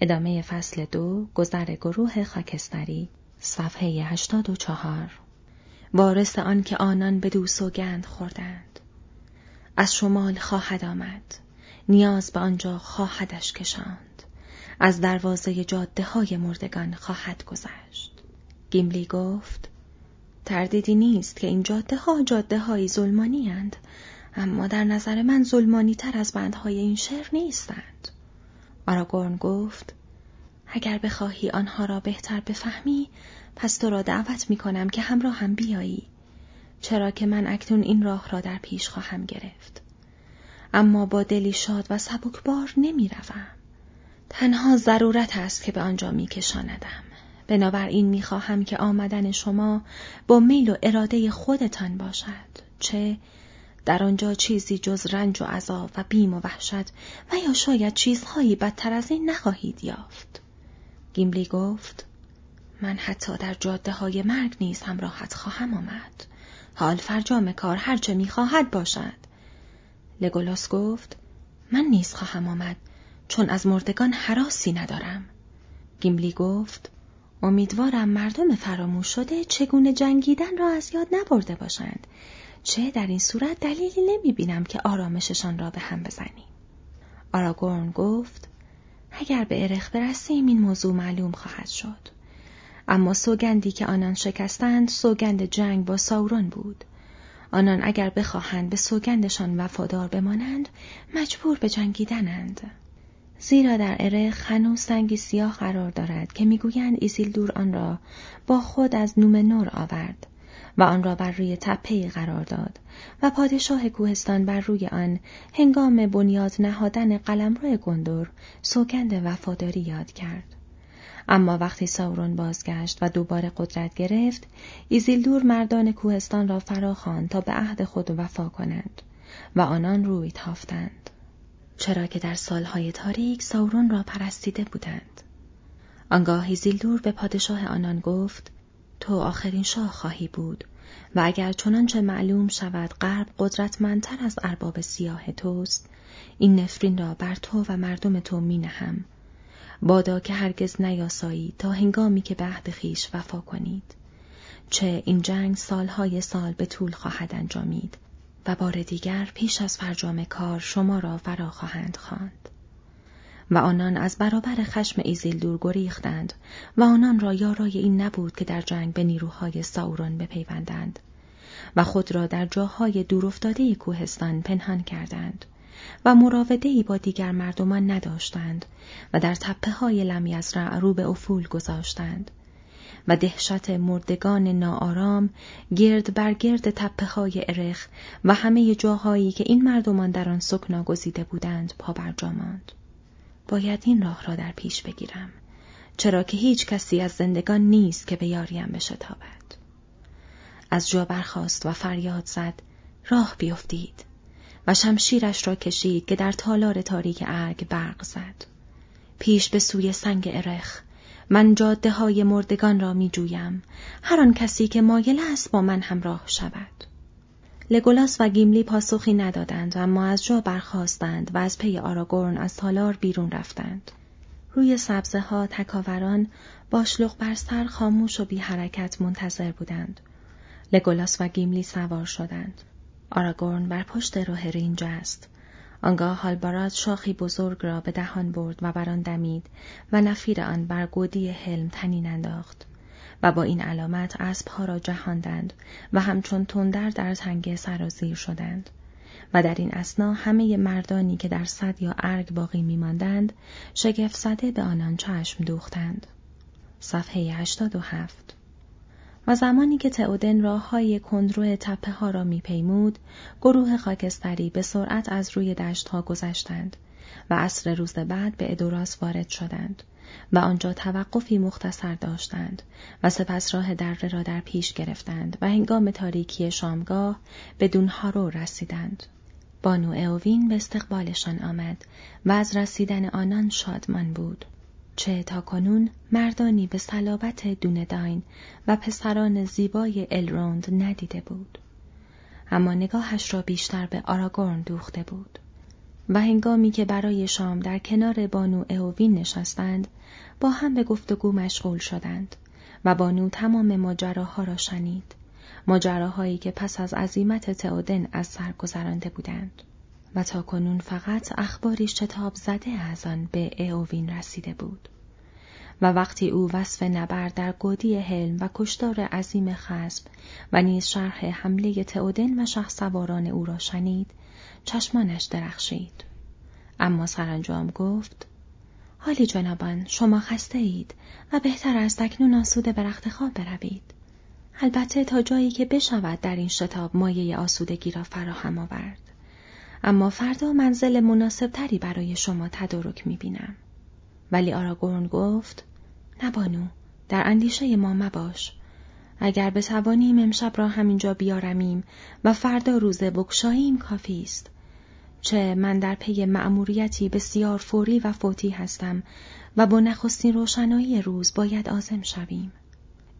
ادامه فصل دو گذر گروه خاکستری صفحه 84 وارث آن که آنان به دو سوگند خوردند از شمال خواهد آمد نیاز به آنجا خواهدش کشاند از دروازه جاده های مردگان خواهد گذشت گیملی گفت تردیدی نیست که این جاده ها جاده های ظلمانی. اما در نظر من ظلمانی تر از بندهای این شعر نیستند. آراگورن گفت اگر بخواهی آنها را بهتر بفهمی پس تو را دعوت می کنم که همراه هم بیایی چرا که من اکنون این راه را در پیش خواهم گرفت اما با دلی شاد و سبکبار نمی روم. تنها ضرورت است که به آنجا می کشاندم. بنابراین می خواهم که آمدن شما با میل و اراده خودتان باشد. چه در آنجا چیزی جز رنج و عذاب و بیم و وحشت و یا شاید چیزهایی بدتر از این نخواهید یافت. گیملی گفت من حتی در جاده های مرگ نیز همراهت خواهم آمد. حال فرجام کار هرچه می‌خواهد باشد. لگولاس گفت من نیز خواهم آمد چون از مردگان هراسی ندارم. گیملی گفت امیدوارم مردم فراموش شده چگونه جنگیدن را از یاد نبرده باشند. چه در این صورت دلیلی نمی بینم که آرامششان را به هم بزنیم. آراگورن گفت اگر به ارخ برسیم این موضوع معلوم خواهد شد. اما سوگندی که آنان شکستند سوگند جنگ با سائورون بود. آنان اگر بخواهند به سوگندشان وفادار بمانند مجبور به جنگیدنند. زیرا در ارخ هنوز سنگی سیاه قرار دارد که می‌گویند ایزیلدور آن را با خود از نومه‌نور آورد و آن را بر روی تپه قرار داد و پادشاه کوهستان بر روی آن هنگام بنیاد نهادن قلمرو گوندور سوگند وفاداری یاد کرد. اما وقتی سائورون بازگشت و دوباره قدرت گرفت، ایزیلدور مردان کوهستان را فراخواند تا به عهد خود وفا کنند و آنان روی تافتند. چرا که در سالهای تاریک سائورون را پرستیده بودند. آنگاه ایزیلدور به پادشاه آنان گفت تو آخرین شاه خواهی بود و اگر چنانچه معلوم شود غرب قدرتمندتر از ارباب سیاه توست این نفرین را بر تو و مردم تو می نهم. بادا که هرگز نیاسایی تا هنگامی که به عهد خیش وفا کنید چه این جنگ سالهای سال به طول خواهد انجامید و بار دیگر پیش از فرجام کار شما را فرا خواهند خواند. و آنان از برابر خشم ایزیلدور گریختند و آنان را یارای این نبود که در جنگ به نیروهای سائورون بپیوندند و خود را در جاهای دورافتاده کوهستان پنهان کردند و مراوده با دیگر مردمان نداشتند و در تپه های لم‌یزرع رو به افول گذاشتند و دهشت مردگان ناآرام گرداگرد تپه های ارخ و همه جاهایی که این مردمان در آن سکنا گزیده بودند پا برجا ماند. باید این راه را در پیش بگیرم چرا که هیچ کسی از زندگان نیست که به یاریم بشتابد. از جا برخاست و فریاد زد راه بیفتید و شمشیرش را کشید که در تالار تاریک ارگ برق زد. پیش به سوی سنگ ارخ من جاده های مردگان را می جویم هر آن کسی که مایل است با من همراه شود. لگولاس و گیملی پاسخی ندادند اما از جا برخاستند و از پی آراگورن از تالار بیرون رفتند. روی سبزه ها تکاوران با باشلق بر سر خاموش و بی حرکت منتظر بودند. لگولاس و گیملی سوار شدند. آراگورن بر پشت روهرین جست. آنگاه هالباراد شاخی بزرگ را به دهان برد و بر آن دمید و نفیر آن بر گودی هلم طنین انداخت. و با این علامت اسبها را جهاندند و همچون تندر در تنگه سرازیر شدند. و در این اثنا همه مردانی که در سد یا ارگ باقی میماندند شگفت زده به آنان چشم دوختند. صفحه 87 و زمانی که تئودن راه های کندرو تپه ها را میپیمود گروه خاکستری به سرعت از روی دشت ها گذشتند و عصر روز بعد به ادوراس وارد شدند. و آنجا توقفی مختصر داشتند و سپس راه دره را در پیش گرفتند و هنگام تاریکی شامگاه به دونهارو رسیدند. بانو اوین به استقبالشان آمد و از رسیدن آنان شادمان بود. چه تا کنون مردانی به صلابت دونداین و پسران زیبای الروند ندیده بود. اما نگاهش را بیشتر به آراگورن دوخته بود. و هنگامی که برای شام در کنار بانو اووین نشستند با هم به گفتگو مشغول شدند و بانو تمام ماجراها را شنید. ماجراهایی که پس از عزیمت تئودن از سر گذرانده بودند. و تا کنون فقط اخباری شتاب زده از آن به اووین رسیده بود. و وقتی او وصف نبر در گودی حلم و کشتار عظیم خسب و نیز شرح حمله تئودن و شخص سواران او را شنید چشمانش درخشید. اما سرانجام گفت حالی جنابان شما خسته اید و بهتر است اکنون آسوده به رخت خواب بروید. البته تا جایی که بشود در این شتاب مایه آسودگی را فراهم آورد. اما فردا منزل مناسب تری برای شما تدارک می بینم. ولی آراگورن گفت نبانو در اندیشه ما مباش. اگر بتوانیم امشب را همینجا بیارمیم و فردا روز بکشاییم کافی است. چه من در پی مأموریتی بسیار فوری و فوتی هستم و با نخستین روشنایی روز باید آزم شویم.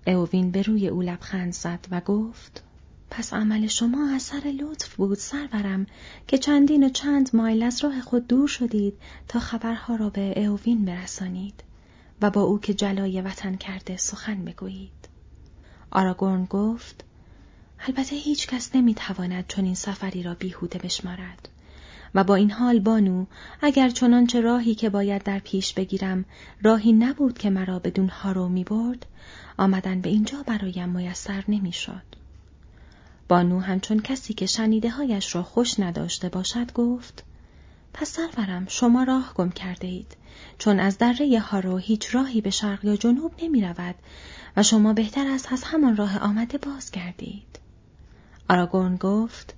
اووین به روی او لبخند زد و گفت پس عمل شما اثر لطف بود سرورم که چندین و چند مایل از راه خود دور شدید تا خبرها را به اووین برسانید و با او که جلای وطن کرده سخن بگویید. آراگورن گفت البته هیچ کس تواند چنین سفری را بیهوده بشمارد. و با این حال بانو اگر چنانچه راهی که باید در پیش بگیرم راهی نبود که مرا بدون هارو می برد آمدن به اینجا برایم میسر نمی‌شد. بانو همچون کسی که شنیده هایش را خوش نداشته باشد گفت پس سرورم شما راه گم کرده اید چون از دره هارو هیچ راهی به شرق یا جنوب نمی رود و شما بهتر است از همان راه آمده باز گردید. آراگورن گفت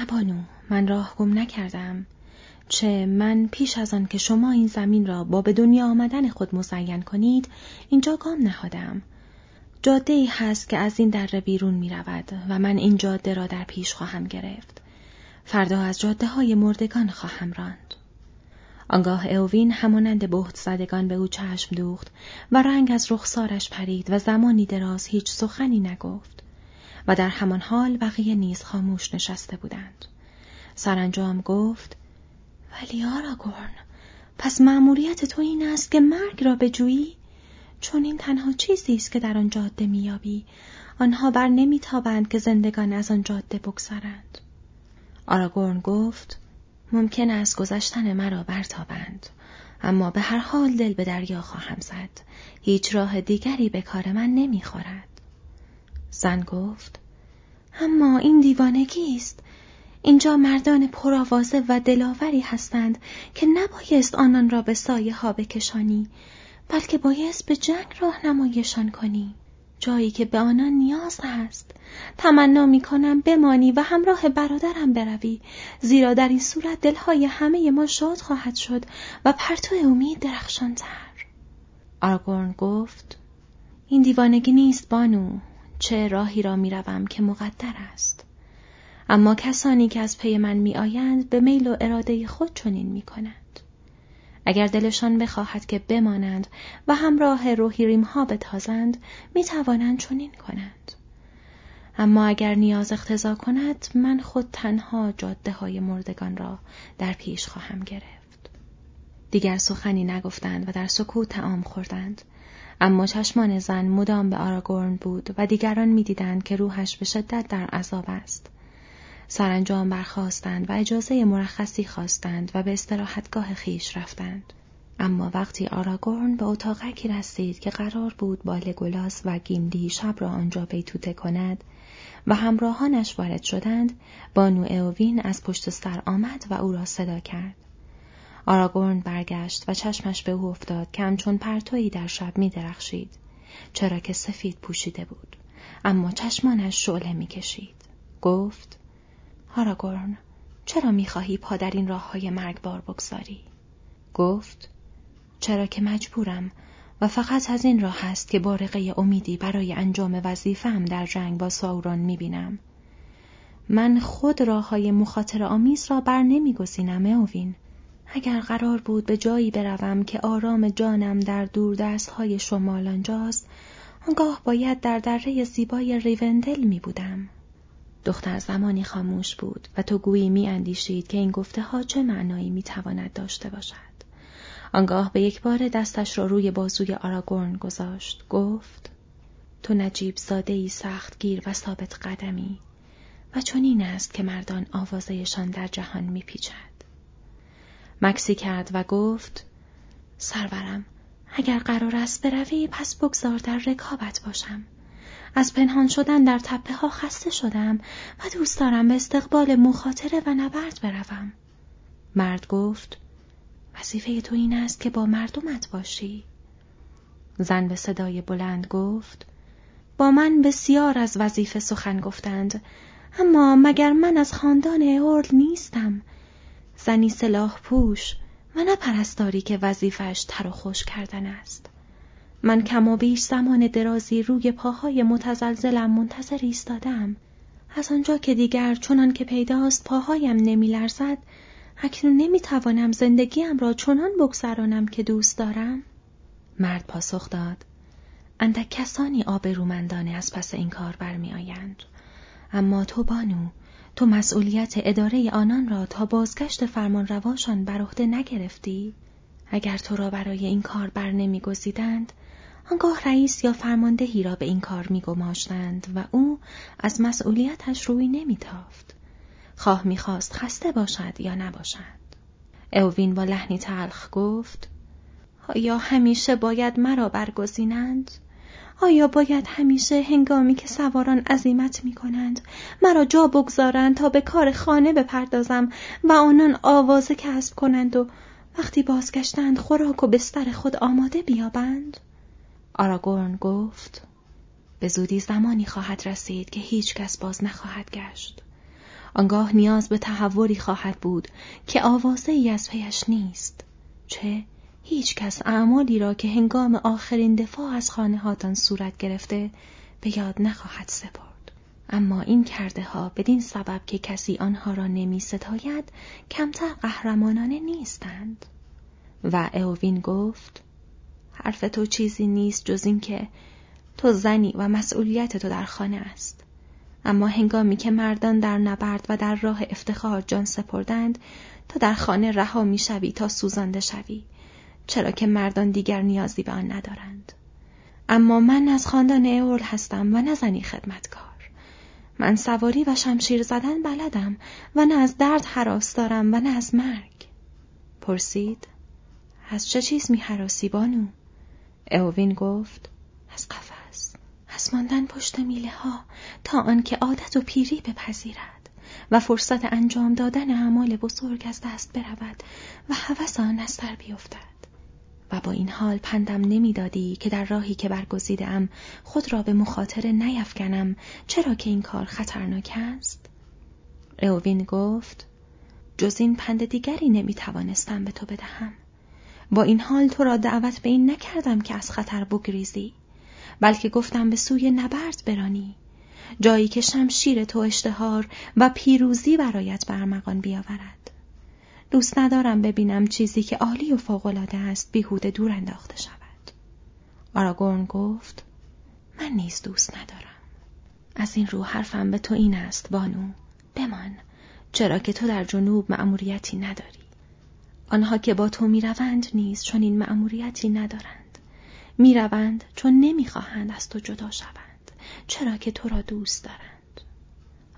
نبانو من راه گم نکردم. چه من پیش از آن که شما این زمین را با به دنیا آمدن خود مزین کنید اینجا گام نهادم. جاده ای هست که از این دره بیرون می رود و من این جاده را در پیش خواهم گرفت. فردا از جاده های مردگان خواهم راند. آنگاه اوین همانند بهت زدگان به او چشم دوخت و رنگ از رخسارش پرید و زمانی دراز هیچ سخنی نگفت و در همان حال بقیه نیز خاموش نشسته بودند. سرانجام گفت ولی آراگورن پس مأموریت تو این است که مرگ را بجویی؟ چون این تنها چیزی است که در آن جاده میابی آنها بر نمیتابند که زندگان از آن جاده بگذرند. آراگورن گفت ممکن است گذشتن مرا برتابند اما به هر حال دل به دریا خواهم زد. هیچ راه دیگری به کار من نمی‌خورد. زن گفت اما این دیوانگی است اینجا مردان پرآوازه و دلاوری هستند که نبایست آنان را به سایه ها بکشانی بلکه بایست به جنگ راهنماییشان کنی. جایی که به آنان نیاز است. تمنا می کنم بمانی و همراه برادرم بروی زیرا در این صورت دلهای همه ما شاد خواهد شد و پرتو امید درخشانتر. آرگورن گفت این دیوانگی نیست بانو. چه راهی را می‌روم که مقدر است؟ اما کسانی که از پی من میآیند به میل و اراده خود چنین می کنند. اگر دلشان بخواهد که بمانند و همراه روحی ها بتازند می توانند چنین کنند. اما اگر نیاز اختزا کند من خود تنها جاده های مردگان را در پیش خواهم گرفت. دیگر سخنی نگفتند و در سکوت تعام خوردند. اما چشمان زن مدام به آراگورن بود و دیگران می‌دیدند که روحش به شدت در عذاب است. سرانجام برخواستند و اجازه مرخصی خواستند و به استراحتگاه خیش رفتند. اما وقتی آراگورن به اتاقکی رسید که قرار بود با لگولاس و گیملی شب را آنجا بیتوته کند و همراهانش وارد شدند بانو اووین از پشت سر آمد و او را صدا کرد آراگورن برگشت و چشمش به او افتاد که همچون پرتویی در شب می درخشید. چرا که سفید پوشیده بود. اما چشمانش شعله می کشید. گفت آراگورن چرا می خواهی پا در این راه های مرگبار بگذاری؟ گفت چرا که مجبورم و فقط از این راه است که بارقه امیدی برای انجام وظیفه‌ام در جنگ با ساوران می بینم. من خود راه های مخاطر آمیز را بر نمی گزینم اوین. اگر قرار بود به جایی بروم که آرام جانم در دور های شمال آنجاست آنگاه باید در دره زیبای ریوندل می بودم. دختر زمانی خاموش بود و تو گویی می اندیشید که این گفته ها چه معنایی می تواند داشته باشد. آنگاه به یک بار دستش را روی بازوی آراگورن گذاشت. گفت تو نجیب زاده ای سخت گیر و ثابت قدمی و چنین است که مردان آوازهشان در جهان میپیچد. مکسی کرد و گفت سرورم اگر قرار است بروی پس بگذار در رکابت باشم. از پنهان شدن در تپه ها خسته شدم و دوست دارم به استقبال مخاطره و نبرد بروم. مرد گفت وظیفه تو این است که با مردمت باشی. زن به صدای بلند گفت با من بسیار از وظیفه سخن گفتند اما مگر من از خاندان اورل نیستم زنی سلاح پوش و نه پرستاری که وظیفش تر و خوش کردن است من کم و بیش زمان درازی روی پاهای متزلزلم منتظر ایستادم. از آنجا که دیگر چنان که پیداست پاهایم نمیلرزد اکنون نمی‌توانم زندگیم را چنان بگذرانم که دوست دارم. مرد پاسخ داد. اندک کسانی آبرومندانه از پس این کار برمیآیند. اما تو بانو تو مسئولیت اداره آنان را تا بازگشت فرمان رواشان بر عهده نگرفتی؟ اگر تو را برای این کار بر نمیگزیدند آنگاه رئیس یا فرماندهی را به این کار میگماشتند و او از مسئولیتش روی نمیتافت. خواه می‌خواست خسته باشد یا نباشد. اوین با لحنی تلخ گفت آیا همیشه باید مرا برگزینند؟ آیا باید همیشه هنگامی که سواران عزیمت می کنند مرا جا بگذارند تا به کار خانه بپردازم و آنان آوازه کسب کنند و وقتی بازگشتند خوراک و بستر خود آماده بیابند؟ آراگورن گفت به زودی زمانی خواهد رسید که هیچ کس باز نخواهد گشت. آنگاه نیاز به تحوری خواهد بود که آوازه ای از پیش نیست. چه هیچ کس اعمالی را که هنگام آخرین دفاع از خانه هاتان صورت گرفته به یاد نخواهد سپرد. اما این کرده ها بدین سبب که کسی آنها را نمی ستاید کمتر قهرمانانه نیستند. و اوین گفت حرف تو چیزی نیست جز اینکه تو زنی و مسئولیت تو در خانه است. اما هنگامی که مردان در نبرد و در راه افتخار جان سپردند تا در خانه رها می شوی تا سوزانده شوی چرا که مردان دیگر نیازی به آن ندارند اما من از خاندان اورل هستم و نه زنی خدمتکار من سواری و شمشیر زدن بلدم و نه از درد حراس دارم و نه از مرگ پرسید از چه چیز می حراسی بانو؟ اوین گفت از قفس از ماندن پشت میله ها تا آنکه عادت و پیری بپذیرد و فرصت انجام دادن اعمال بزرگ از دست برود و هوس آن از سر بیفتد و با این حال پندم نمی‌دادی که در راهی که برگزیدم خود را به مخاطره نیفکنم چرا که این کار خطرناک است؟ اوین گفت جز این پند دیگری نمی‌توانستم به تو بدهم. با این حال تو را دعوت به این نکردم که از خطر بگریزی بلکه گفتم به سوی نبرد برانی جایی که شمشیر تو اشتهار و پیروزی برایت برمغان بیاورد دوست ندارم ببینم چیزی که عالی و فوقالعاده است بیهوده دور انداخته شود. آراگورن گفت من نیز دوست ندارم. از این رو حرفم به تو این است بانو بمان چرا که تو در جنوب مأموریتی نداری. آنها که با تو می‌روند نیز چون این مأموریتی ندارند. می‌روند چون نمی‌خواهند از تو جدا شوند چرا که تو را دوست دارند.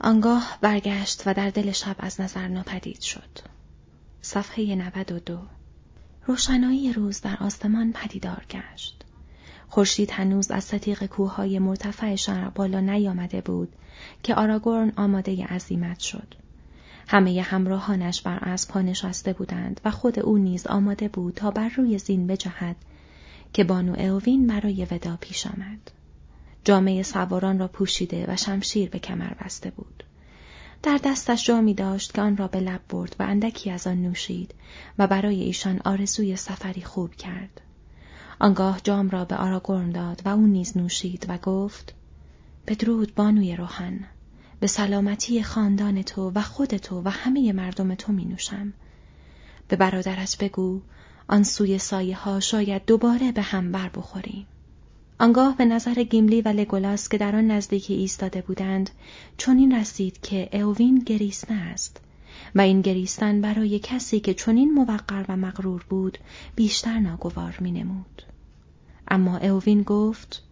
آنگاه برگشت و در دل شب از نظر ناپدید شد. صفحه 92 روشنایی روز در آسمان پدیدار گشت. خورشید هنوز از ستیق کوههای مرتفع بالا نیامده بود که آراگورن آماده عزیمت شد. همه همراهانش بر اسبها نشسته بودند و خود او نیز آماده بود تا بر روی زین بجهد که بانو اوین برای ودا پیش آمد. جامعه سواران را پوشیده و شمشیر به کمر بسته بود. در دستش جامی داشت که آن را به لب برد و اندکی از آن نوشید و برای ایشان آرزوی سفری خوب کرد. آنگاه جام را به آراگورن داد و او نیز نوشید و گفت بدرود بانوی روحن به سلامتی خاندان تو و خود تو و همه مردم تو می نوشم. به برادرت بگو آن سوی سایه ها شاید دوباره به هم بر بخوریم. آنگاه به نظر گیملی و لگولاس که در آن نزدیکی ایستاده بودند چنین رسید که اوین گریسته است و این گریستن برای کسی که چنین موقر و مغرور بود بیشتر ناگوار می نمود. اما اوین گفت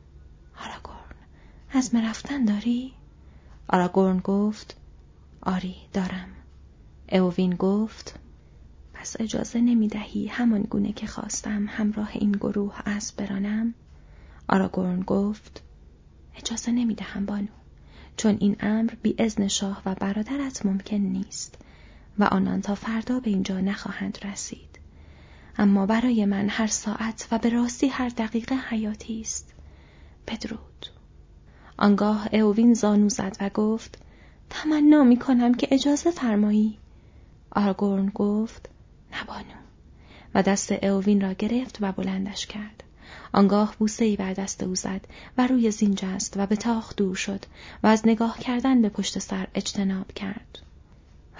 آراگورن از رفتن داری؟ آراگورن گفت آری دارم. اوین گفت پس اجازه نمی دهی همان گونه که خواستم همراه این گروه از برانم؟ آراگورن گفت اجازه نمی دهم بانو. چون این امر بی ازن شاه و برادرت ممکن نیست و آنان تا فردا به اینجا نخواهند رسید. اما برای من هر ساعت و به راستی هر دقیقه حیاتی است. بدرود. آنگاه اوین زانو زد و گفت تمنا می کنم که اجازه فرمایی. آرگورن گفت نبانو. و دست اوین را گرفت و بلندش کرد. آنگاه بوسه ای بر دست او زد و روی زین جست و به تاخ دور شد و از نگاه کردن به پشت سر اجتناب کرد.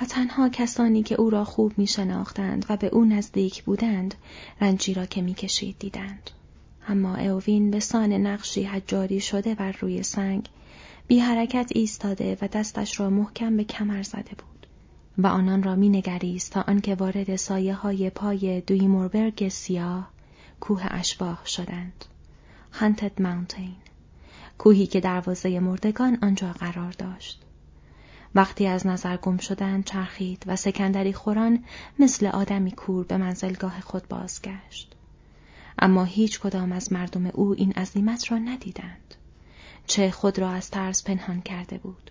و تنها کسانی که او را خوب می شناختند و به او نزدیک بودند رنجی را که می کشید دیدند. اما اوین به سان نقشی حجاری شده بر روی سنگ بی حرکت ایستاده و دستش را محکم به کمر زده بود و آنان را می نگریست تا آنکه وارد سایه های پای دویموربرگ سیاه کوه اشباه شدند. هانتد ماونتین کوهی که دروازه مردگان آنجا قرار داشت. وقتی از نظر گم شدن چرخید و سکندری خوران مثل آدمی کور به منزلگاه خود بازگشت. اما هیچ کدام از مردم او این عظیمت را ندیدند. چه خود را از ترس پنهان کرده بود.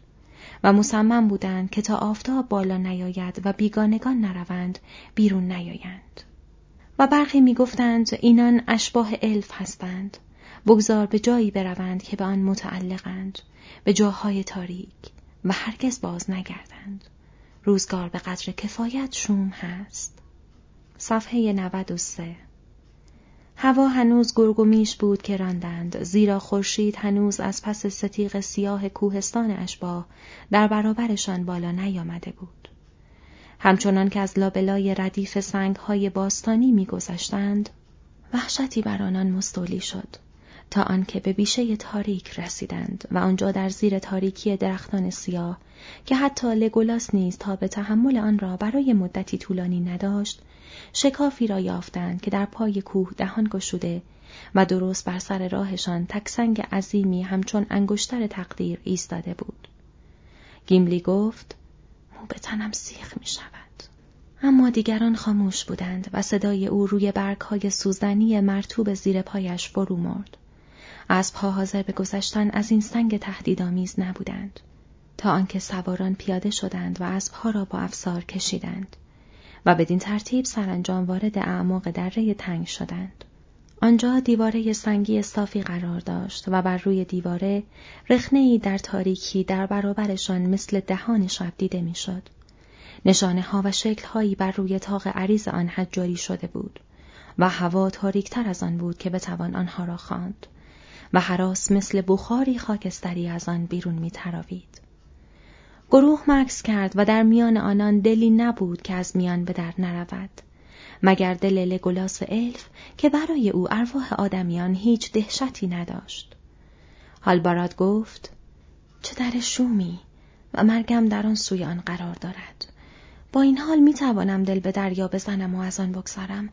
و مصمم بودند که تا آفتاب بالا نیاید و بیگانگان نروند بیرون نیایند. و برخی می‌گفتند اینان اشباه الف هستند. بگذار به جایی بروند که به آن متعلقند به جاهای تاریک و هرگز باز نگردند. روزگار به قدر کفایت شوم هست. صفحه 93 هوا هنوز گرگ و میش بود که راندند زیرا خورشید هنوز از پس ستیق سیاه کوهستان اشباه در برابرشان بالا نیامده بود. همچنان که از لابلای ردیف سنگ های باستانی میگذشتند وحشتی بر آنان مستولی شد. تا آنکه به بیشه تاریک رسیدند و آنجا در زیر تاریکی درختان سیاه که حتی لگولاس نیز تا به تحمل آن را برای مدتی طولانی نداشت شکافی را یافتند که در پای کوه دهان گشوده و درست بر سر راهشان تکسنگ عظیمی همچون انگشتر تقدیر ایستاده بود گیملی گفت مو به تنم سیخ می شود. اما دیگران خاموش بودند و صدای او روی برگ های سوزنی مرتوب زیر پایش فرو مرد. پا حاضر به گذشتن از این سنگ تهدیدآمیز نبودند تا آنکه سواران پیاده شدند و اسبها را با افسار کشیدند و بدین ترتیب سرانجام وارد اعماق دره تنگ شدند. آنجا دیواره سنگی صافی قرار داشت و بر روی دیواره رخنهای در تاریکی در برابرشان مثل دهان شب دیده می‌شد. نشانه ها و شکل هایی بر روی تاق عریض آن حجاری شده بود و هوا تاریکتر از آن بود که بتوان آنها را خواند و حراس مثل بخاری خاکستری از آن بیرون می تراوید. گروه مکس کرد و در میان آنان دلی نبود که از میان به در نرود. مگر دل لگولاس الف که برای او ارواح آدمیان هیچ دهشتی نداشت. هالباراد گفت چه در شومی و مرگم در آن سوی آن قرار دارد. با این حال می توانم دل به دریا بزنم و از آن بگذارم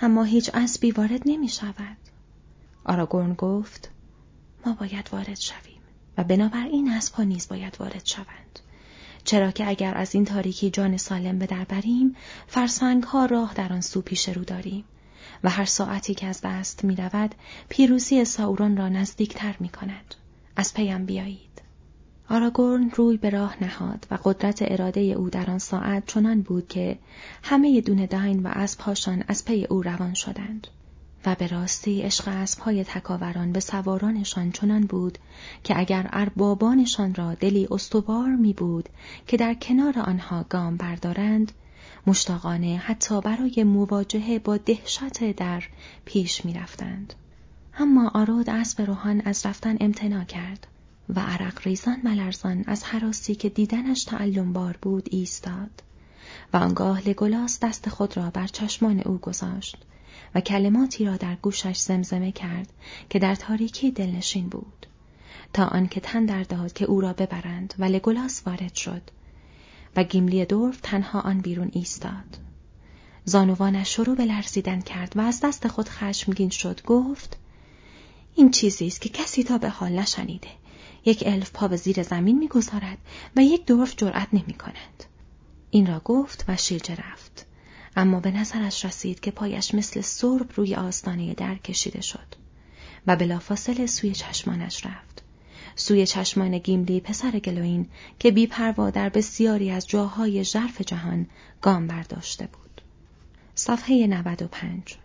اما هیچ اسبی وارد نمی شود. آراگورن گفت ما باید وارد شویم و بنابراین اسبها نیز باید وارد شوند. چرا که اگر از این تاریکی جان سالم به در بریم فرسنگ ها راه در آن سو پیش رو داریم و هر ساعتی که از دست می رود پیروزی ساورون را نزدیکتر می کند. از پیم بیایید. آراگورن روی به راه نهاد و قدرت اراده او در آن ساعت چنان بود که همه دونه داین و اسبهاشان از پی او روان شدند. و به راستی عشق اسبهای تکاوران به سوارانشان چنان بود که اگر اربابانشان را دلی استوار می بود که در کنار آنها گام بردارند مشتاقانه حتی برای مواجهه با دهشت در پیش می رفتند. اما آراد اسب روحان از رفتن امتنا کرد و عرق ریزان ملرزان از حراسی که دیدنش تعلم بار بود ایستاد و آنگاه لگولاس دست خود را بر چشمان او گذاشت و کلماتی را در گوشش زمزمه کرد که در تاریکی دلنشین بود تا آنکه تن در داد که او را ببرند و لگولاس وارد شد و گیملی دورف تنها آن بیرون ایستاد زانوانش شروع به لرزیدن کرد و از دست خود خشمگین شد گفت این چیزی است که کسی تا به حال نشنیده یک الف پا به زیر زمین می‌گذارد و یک دورف جرأت نمی کند. این را گفت و شیرجه رفت. اما به نظرش رسید که پایش مثل سرب روی آستانه در کشیده شد و بلافاصله سوی چشمانش رفت. سوی چشمان گیملی پسر گلوین که بیپروا در بسیاری از جاهای ژرف جهان گام برداشته بود. صفحه 95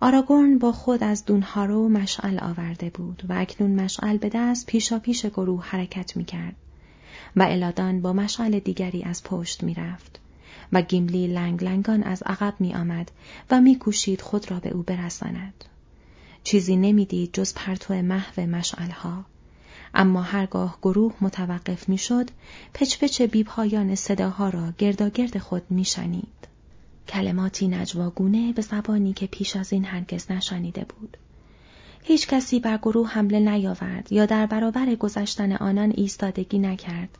آراگورن با خود از دونهارو مشعل آورده بود و اکنون مشعل به دست پیشا پیش گروه حرکت می کرد و الادان با مشعل دیگری از پشت می رفت و گیملی لنگ لنگان از عقب می آمد و می کوشید خود را به او برساند. چیزی نمی‌دید جز پرتو محو مشعلها. اما هرگاه گروه متوقف می شد، پچ پچ بیپایان صداها را گرداگرد خود می شنید. کلماتی نجواگونه به زبانی که پیش از این هرگز نشنیده بود. هیچ کسی بر گروه حمله نیاورد یا در برابر گذشتن آنان ایستادگی نکرد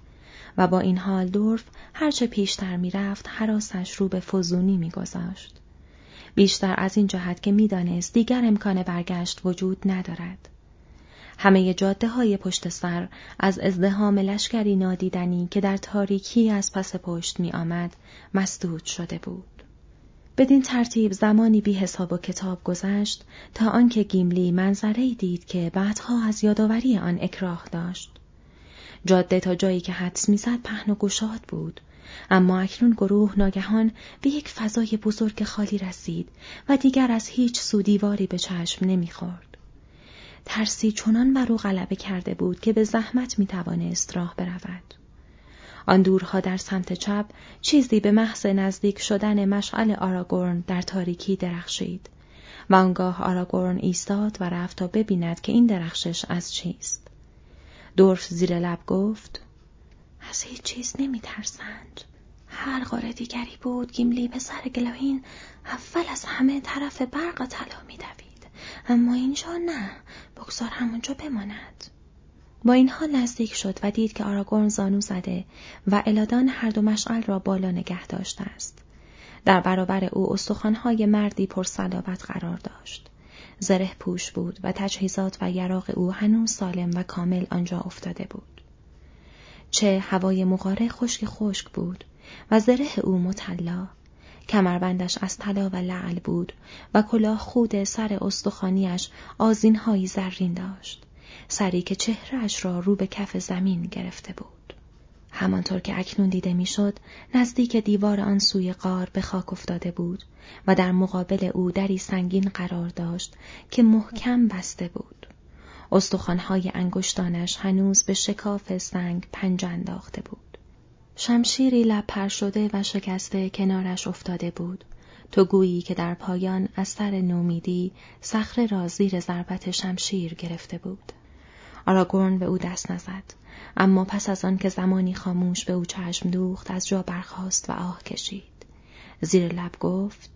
و با این حال دورف هرچه پیشتر می‌رفت حراسش رو به فزونی میگذاشت. بیشتر از این جهت که می‌دانست دیگر امکان برگشت وجود ندارد. همه جاده های پشت سر از ازدهام لشکری نادیدنی که در تاریکی از پس پشت می آمد مسدود شده بود. بدین ترتیب زمانی بی حساب و کتاب گذشت تا آنکه گیملی منظره دید که بعدها از یادآوری آن اکراه داشت. جاده تا جایی که حدس می‌زد پهن و گشاد بود اما اکنون گروه ناگهان به یک فضای بزرگ خالی رسید و دیگر از هیچ سودیواری به چشم نمی‌خورد. ترسی چنان بر او غلبه کرده بود که به زحمت می توانست راه برود. آن دورها در سمت چپ چیزی به محض نزدیک شدن مشعل آراگورن در تاریکی درخشید و آنگاه آراگورن ایستاد و رفت تا ببیند که این درخشش از چیست. دورف زیر لب گفت از هیچ چیز نمی ترسند. هر غار دیگری بود گیملی پسر گلاهین اول از همه طرف برق طلا می دوید. اما اینجا نه بگذار همونجا بماند. با این حال نزدیک شد و دید که آراگورن زانو زده و الادان هر دو مشعل را بالا نگه داشته است. در برابر او استخوانهای مردی پرصلابت قرار داشت. زره پوش بود و تجهیزات و یراق او هنوز سالم و کامل آنجا افتاده بود. چه هوای مغاره خشک خشک بود و زره او مطلا کمربندش از طلا و لعل بود و کلاه خود سر استخوانیش آزینهایی زرین داشت. سری که چهرهش را رو به کف زمین گرفته بود. همانطور که اکنون دیده می‌شد نزدیک دیوار آن سوی غار به خاک افتاده بود و در مقابل او دری سنگین قرار داشت که محکم بسته بود. استخوانهای انگشتانش هنوز به شکاف سنگ پنجه انداخته بود. شمشیری لب شده و شکسته کنارش افتاده بود. تو گویی که در پایان از سر نومیدی صخره را زیر ضربت شمشیر گرفته بود. آراگورن به او دست نزد. اما پس از آن که زمانی خاموش به او چشم دوخت از جا برخاست و آه کشید. زیر لب گفت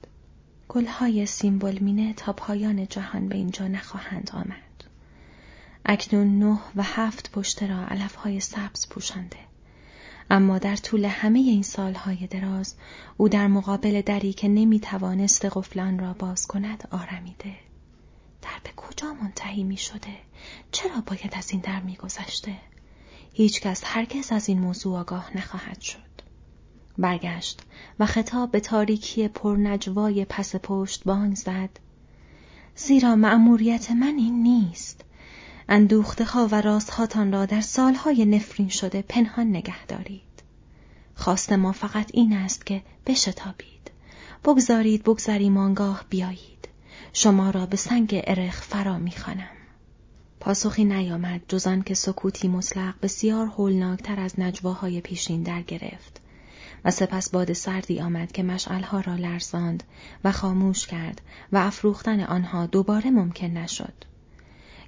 گلهای سیمبل مینه تا پایان جهان به اینجا نخواهند آمد. اکنون نه و هفت پشت را علفهای سبز پوشانده. اما در طول همه این سالهای دراز او در مقابل دری که نمی توانست قفلان را باز کند آرمیده. در به کجا منتهی می شده؟ چرا باید از این در می گذشته؟ هیچکس هرگز از این موضوع آگاه نخواهد شد. برگشت و خطاب به تاریکی پرنجوای پس پشت بانگ زد. زیرا مأموریت من این نیست. اندوخته ها و را در سالهای نفرین شده پنهان نگه دارید. خواست ما فقط این است که بشتابید. بگذارید بگذریم آنگاه بیایید. شما را به سنگ ارخ فرا می‌خوانم. پاسخی نیامد جز که سکوتی مطلق بسیار هولناکتر از نجواهای پیشین در گرفت و سپس باد سردی آمد که مشعلها را لرزاند و خاموش کرد و افروختن آنها دوباره ممکن نشد.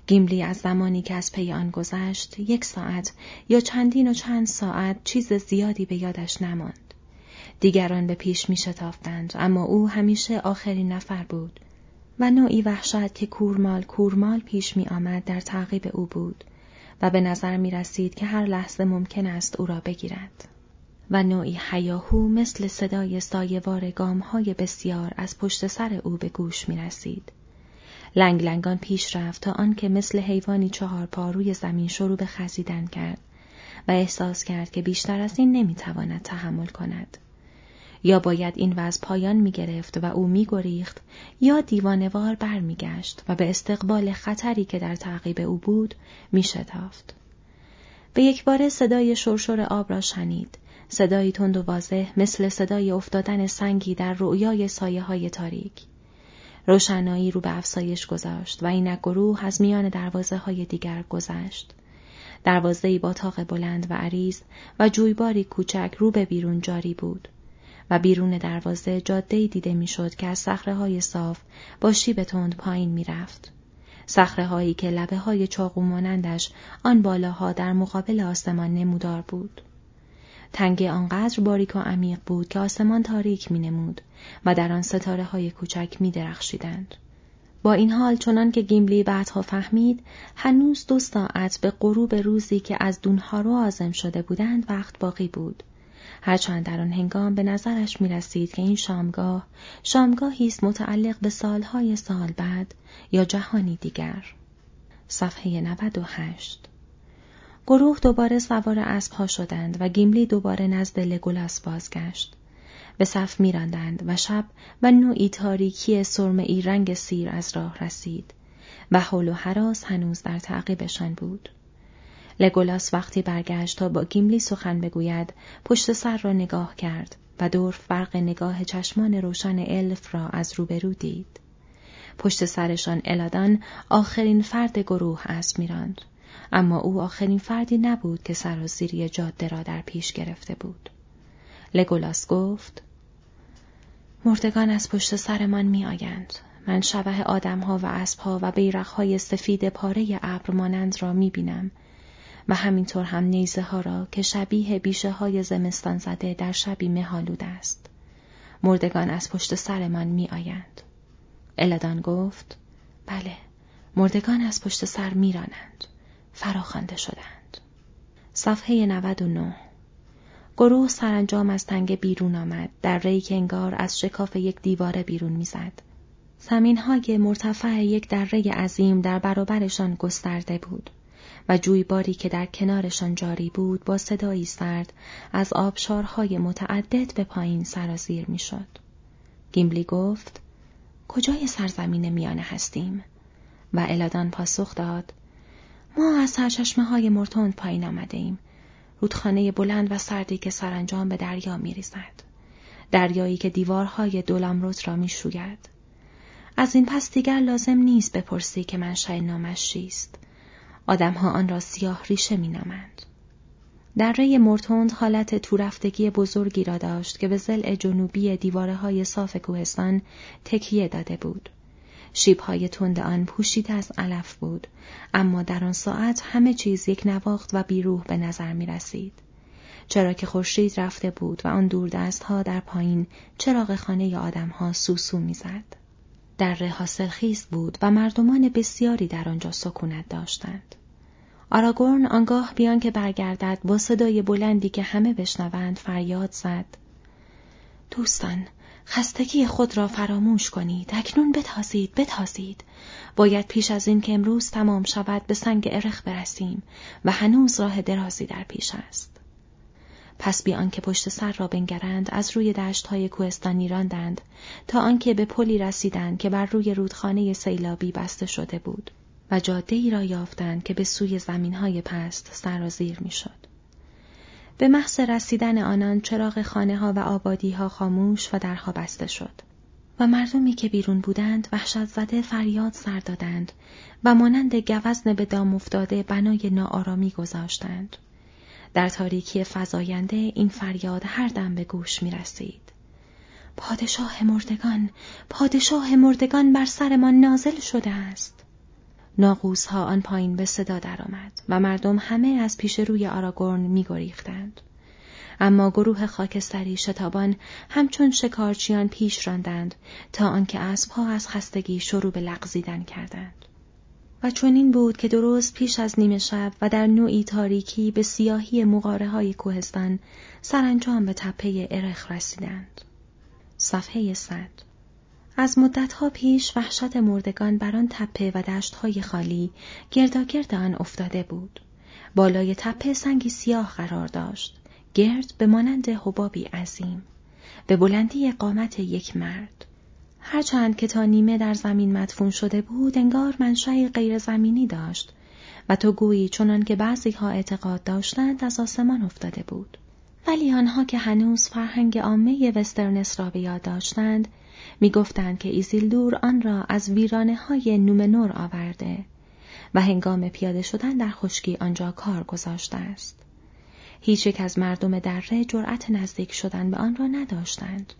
گیملی از زمانی که از پی آن گذشت یک ساعت یا چندین و چند ساعت چیز زیادی به یادش نماند. دیگران به پیش می شتافتند اما او همیشه آخرین نفر بود و نوعی وحشت که کورمال کورمال پیش می آمد در تعقیب او بود و به نظر می رسید که هر لحظه ممکن است او را بگیرد. و نوعی حیاهو مثل صدای سایوار گامهای بسیار از پشت سر او به گوش می رسید. لنگ لنگان پیش رفت تا آنکه مثل حیوانی چهار پا روی زمین شروع به خزیدن کرد و احساس کرد که بیشتر از این نمی‌تواند تحمل کند. یا باید این وضع پایان می گرفت و او می گریخت یا دیوانوار بر می گشت و به استقبال خطری که در تعقیب او بود می شتافت. به یک بار صدای شرشور آب را شنید. صدایی تند و واضح مثل صدای افتادن سنگی در رؤیای سایه های تاریک. روشنایی رو به افسایش گذاشت و اینک گروه از میان دروازه های دیگر گذشت. دروازه با تاق بلند و عریض و جویباری کوچک رو به بیرون جاری بود. و بیرون دروازه جاده دیده می‌شد که از صخره های صاف با شیب تند پایین می‌رفت. صخره هایی که لبه های چاقو مانندش آن بالاها در مقابل آسمان نمودار بود. تنگ آنقدر باریک و عمیق بود که آسمان تاریک می نمود و در آن ستاره های کوچک می درخشیدند. با این حال چنان که گیملی بعدها فهمید هنوز دو ساعت به غروب روزی که از دونها رو آزم شده بودند وقت باقی بود هرچند در آن هنگام به نظرش می رسید که این شامگاه شامگاهی است متعلق به سالهای سال بعد یا جهانی دیگر. صفحه 98 گروه دوباره سوار اسبها شدند و گیملی دوباره نزد لگولاس بازگشت. به صف میراندند و شب و نوعی تاریکی آبی رنگ سیر از راه رسید و هول و هراس هنوز در تعقیبشان بود. لگولاس وقتی برگشت تا با گیملی سخن بگوید پشت سر را نگاه کرد و دور فرق نگاه چشمان روشن الف را از روبرو دید. پشت سرشان الادان آخرین فرد گروه اسب میراند اما او آخرین فردی نبود که سرازیری جاده را در پیش گرفته بود. لگولاس گفت مردگان از پشت سرمان می آیند. من شبه آدمها و اسبها و بیرقهای سفید پاره ابر مانند را می بینم و همینطور هم نیزه ها را که شبیه بیشه های زمستان زده در شبی مهالود است. مردگان از پشت سرمان می آیند. الدان گفت بله مردگان از پشت سر می رانند. فراخوانده شدند. صفحه 99 گروه سرانجام از تنگ بیرون آمد در ری که انگار از شکاف یک دیواره بیرون می‌زد. زمین های مرتفع یک دره عظیم در برابرشان گسترده بود. و جویباری که در کنارشان جاری بود با صدایی سرد از آبشارهای متعدد به پایین سرازیر می‌شد. گیمبلی گفت کجای سرزمین میانه هستیم؟ و الادان پاسخ داد ما از سرچشمه های مرتوند پایین آمده ایم. رودخانه بلند و سردی که سرانجام به دریا می ریزد. دریایی که دیوارهای دولامروت را می شوید. از این پس دیگر لازم نیست بپرسی که من نامش چیست. آدمها آن را سیاه ریشه می نامند. ری مرتوند حالت تورفتگی بزرگی را داشت که به زل جنوبی دیواره های صاف کوهستان تکیه داده بود. شیبهای تند آن پوشیده از علف بود اما در آن ساعت همه چیز یک نواخت و بیروح به نظر می رسید. چرا که خورشید رفته بود و آن دست ها در پایین چراغ خانه آدم ها سوسو می‌زد. در حاصل خیز بود و مردمان بسیاری در آنجا سکونت داشتند. آراگورن آنگاه بیان که برگردد با صدای بلندی که همه بشنوند فریاد زد. دوستان، خستگی خود را فراموش کنید. اکنون بتازید، بتازید. باید پیش از این که امروز تمام شود به سنگ ارخ برسیم و هنوز راه درازی در پیش است. پس بیان که پشت سر را بنگرند از روی دشت های کوهستانی راندند تا آنکه به پلی رسیدند که بر روی رودخانه سیلابی بسته شده بود و جاده ای را یافتند که به سوی زمین های پست سرازیر می‌شد. به محض رسیدن آنان چراغ خانه ها و آبادی ها خاموش و درها بسته شد و مردمی که بیرون بودند وحشت زده فریاد سر دادند و مانند گوزن به دام افتاده بنای ناآرامی گذاشتند. در تاریکی فزاینده این فریاد هر دم به گوش می رسید. پادشاه مردگان، پادشاه مردگان بر سرمان نازل شده است. ناقوس ها آن پایین به صدا درآمد و مردم همه از پیش روی آراگورن می گریختند. اما گروه خاکستری شتابان همچون شکارچیان پیش راندند تا آنکه اسبها از خستگی شروع به لغزیدن کردند و چنین بود که درست پیش از نیمه شب و در نوعی تاریکی به سیاهی مغاره های کوهستان سرانجام به تپه ارخ رسیدند. صفحه صد از مدتها پیش وحشت مردگان بر آن تپه و دشتهای خالی گرداگرد آن افتاده بود. بالای تپه سنگی سیاه قرار داشت. گرد به مانند حبابی عظیم. به بلندی قامت یک مرد. هرچند که تا نیمه در زمین مدفون شده بود انگار منشأ غیر زمینی داشت و تو گویی چنان که بعضی ها اعتقاد داشتند از آسمان افتاده بود. ولی آنها که هنوز فرهنگ عامه وسترنس را به یاد داشتند می‌گفتند که ایزیلدور آن را از ویرانه های نومنور آورده و هنگام پیاده شدن در خشکی آنجا کار گذاشته است. هیچ یک از مردم دره جرأت نزدیک شدن به آن را نداشتند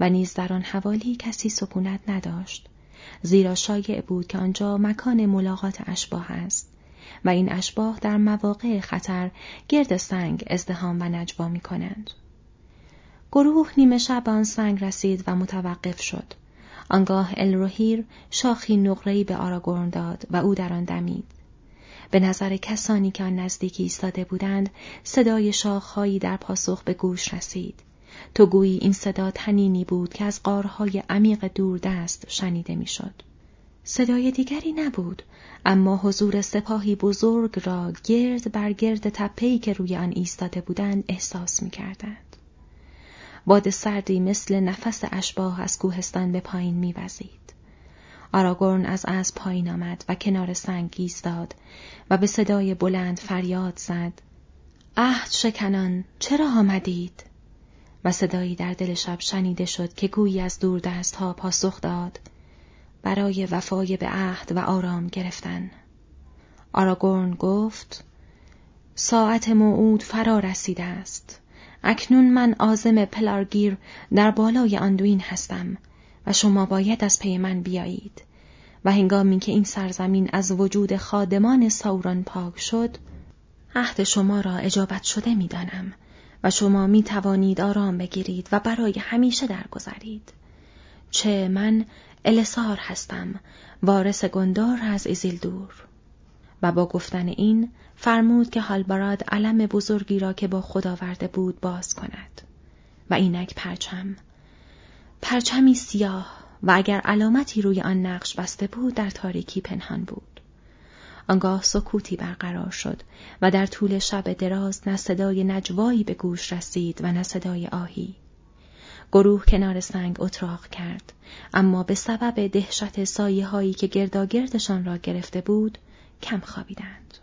و نیز در آن حوالی کسی سکونت نداشت زیرا شایع بود که آنجا مکان ملاقات اشباه است و این اشباه در مواقع خطر گرد سنگ ازدهام و نجوا می کنند. گروه نیمه شب آن سنگ رسید و متوقف شد. آنگاه الروهیر شاخی نقره‌ای به آراگورن داد و او در آن دمید. به نظر کسانی که آن نزدیکی ایستاده بودند صدای شاخهایی در پاسخ به گوش رسید. تو گویی این صدا تنینی بود که از قارهای عمیق دور دست شنیده می‌شد. صدای دیگری نبود اما حضور سپاهی بزرگ را گرد بر گرد تپهی که روی آن ایستاده بودند احساس می کردند. باد سردی مثل نفس اشباه از کوهستان به پایین میوزید. آراگورن از از پایین آمد و کنار سنگ ایستاد و به صدای بلند فریاد زد. عهد شکنان چرا آمدید؟ و صدایی در دل شب شنیده شد که گویی از دور دست ها پاسخ داد برای وفای به عهد و آرام گرفتن. آراگورن گفت ساعت موعود فرا رسیده است. اکنون من آزم پلارگیر در بالای اندوین هستم و شما باید از پی من بیایید و هنگامی که این سرزمین از وجود خادمان سائورون پاک شد عهد شما را اجابت شده می‌دانم و شما می توانید آرام بگیرید و برای همیشه درگذرید. چه من اله سار هستم وارث گوندور از ایزیلدور. و با گفتن این فرمود که هالباراد علم بزرگی را که با خود آورده بود باز کند. و اینک پرچم. پرچمی سیاه و اگر علامتی روی آن نقش بسته بود در تاریکی پنهان بود. آنگاه سکوتی برقرار شد و در طول شب دراز نه صدای نجوایی به گوش رسید و نه صدای آهی. گروه کنار سنگ اتراق کرد. اما به سبب دهشت سایه هایی که گرداگردشان را گرفته بود کم خوابیدند.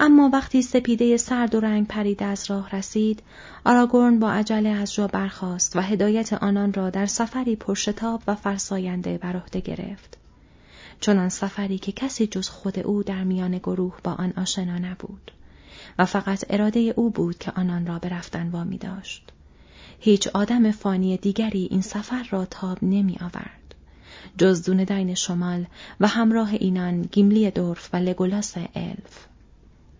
اما وقتی سپیده سرد و رنگ پریده از راه رسید آراگورن با عجله از جا برخاست و هدایت آنان را در سفری پرشتاب و فرساینده بر عهده گرفت. چنان سفری که کسی جز خود او در میان گروه با آن آشنا نبود و فقط اراده او بود که آنان را به رفتن وامی داشت. هیچ آدم فانی دیگری این سفر را تاب نمی آورد. جز دون دین شمال و همراه اینان گیملی دورف و لگولاس الف.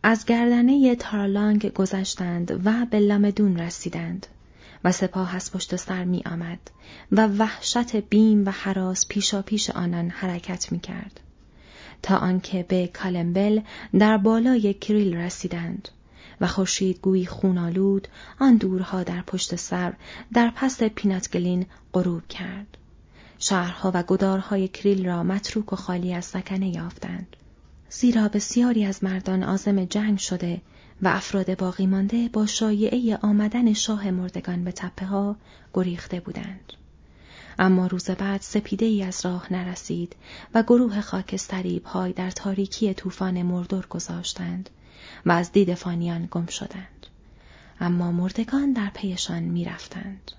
از گردنه تارلانگ گذشتند و به لمدون رسیدند. و سپاه از پشت سر می آمد و وحشت بیم و حراس پیشا پیش آنان حرکت می کرد. تا آنکه به کالمبل در بالای کریل رسیدند و خورشید گویی خونالود آن دورها در پشت سر در پس پیناتگلین غروب کرد. شهرها و گدارهای کریل را متروک و خالی از سکنه یافتند. زیرا بسیاری از مردان آزم جنگ شده و افراد باقی مانده با شایعه آمدن شاه مردگان به تپه ها گریخته بودند. اما روز بعد سپیده ای از راه نرسید و گروه خاکستری پای در تاریکی طوفان مردور گذاشتند و از دید فانیان گم شدند. اما مردگان در پیشان می رفتند.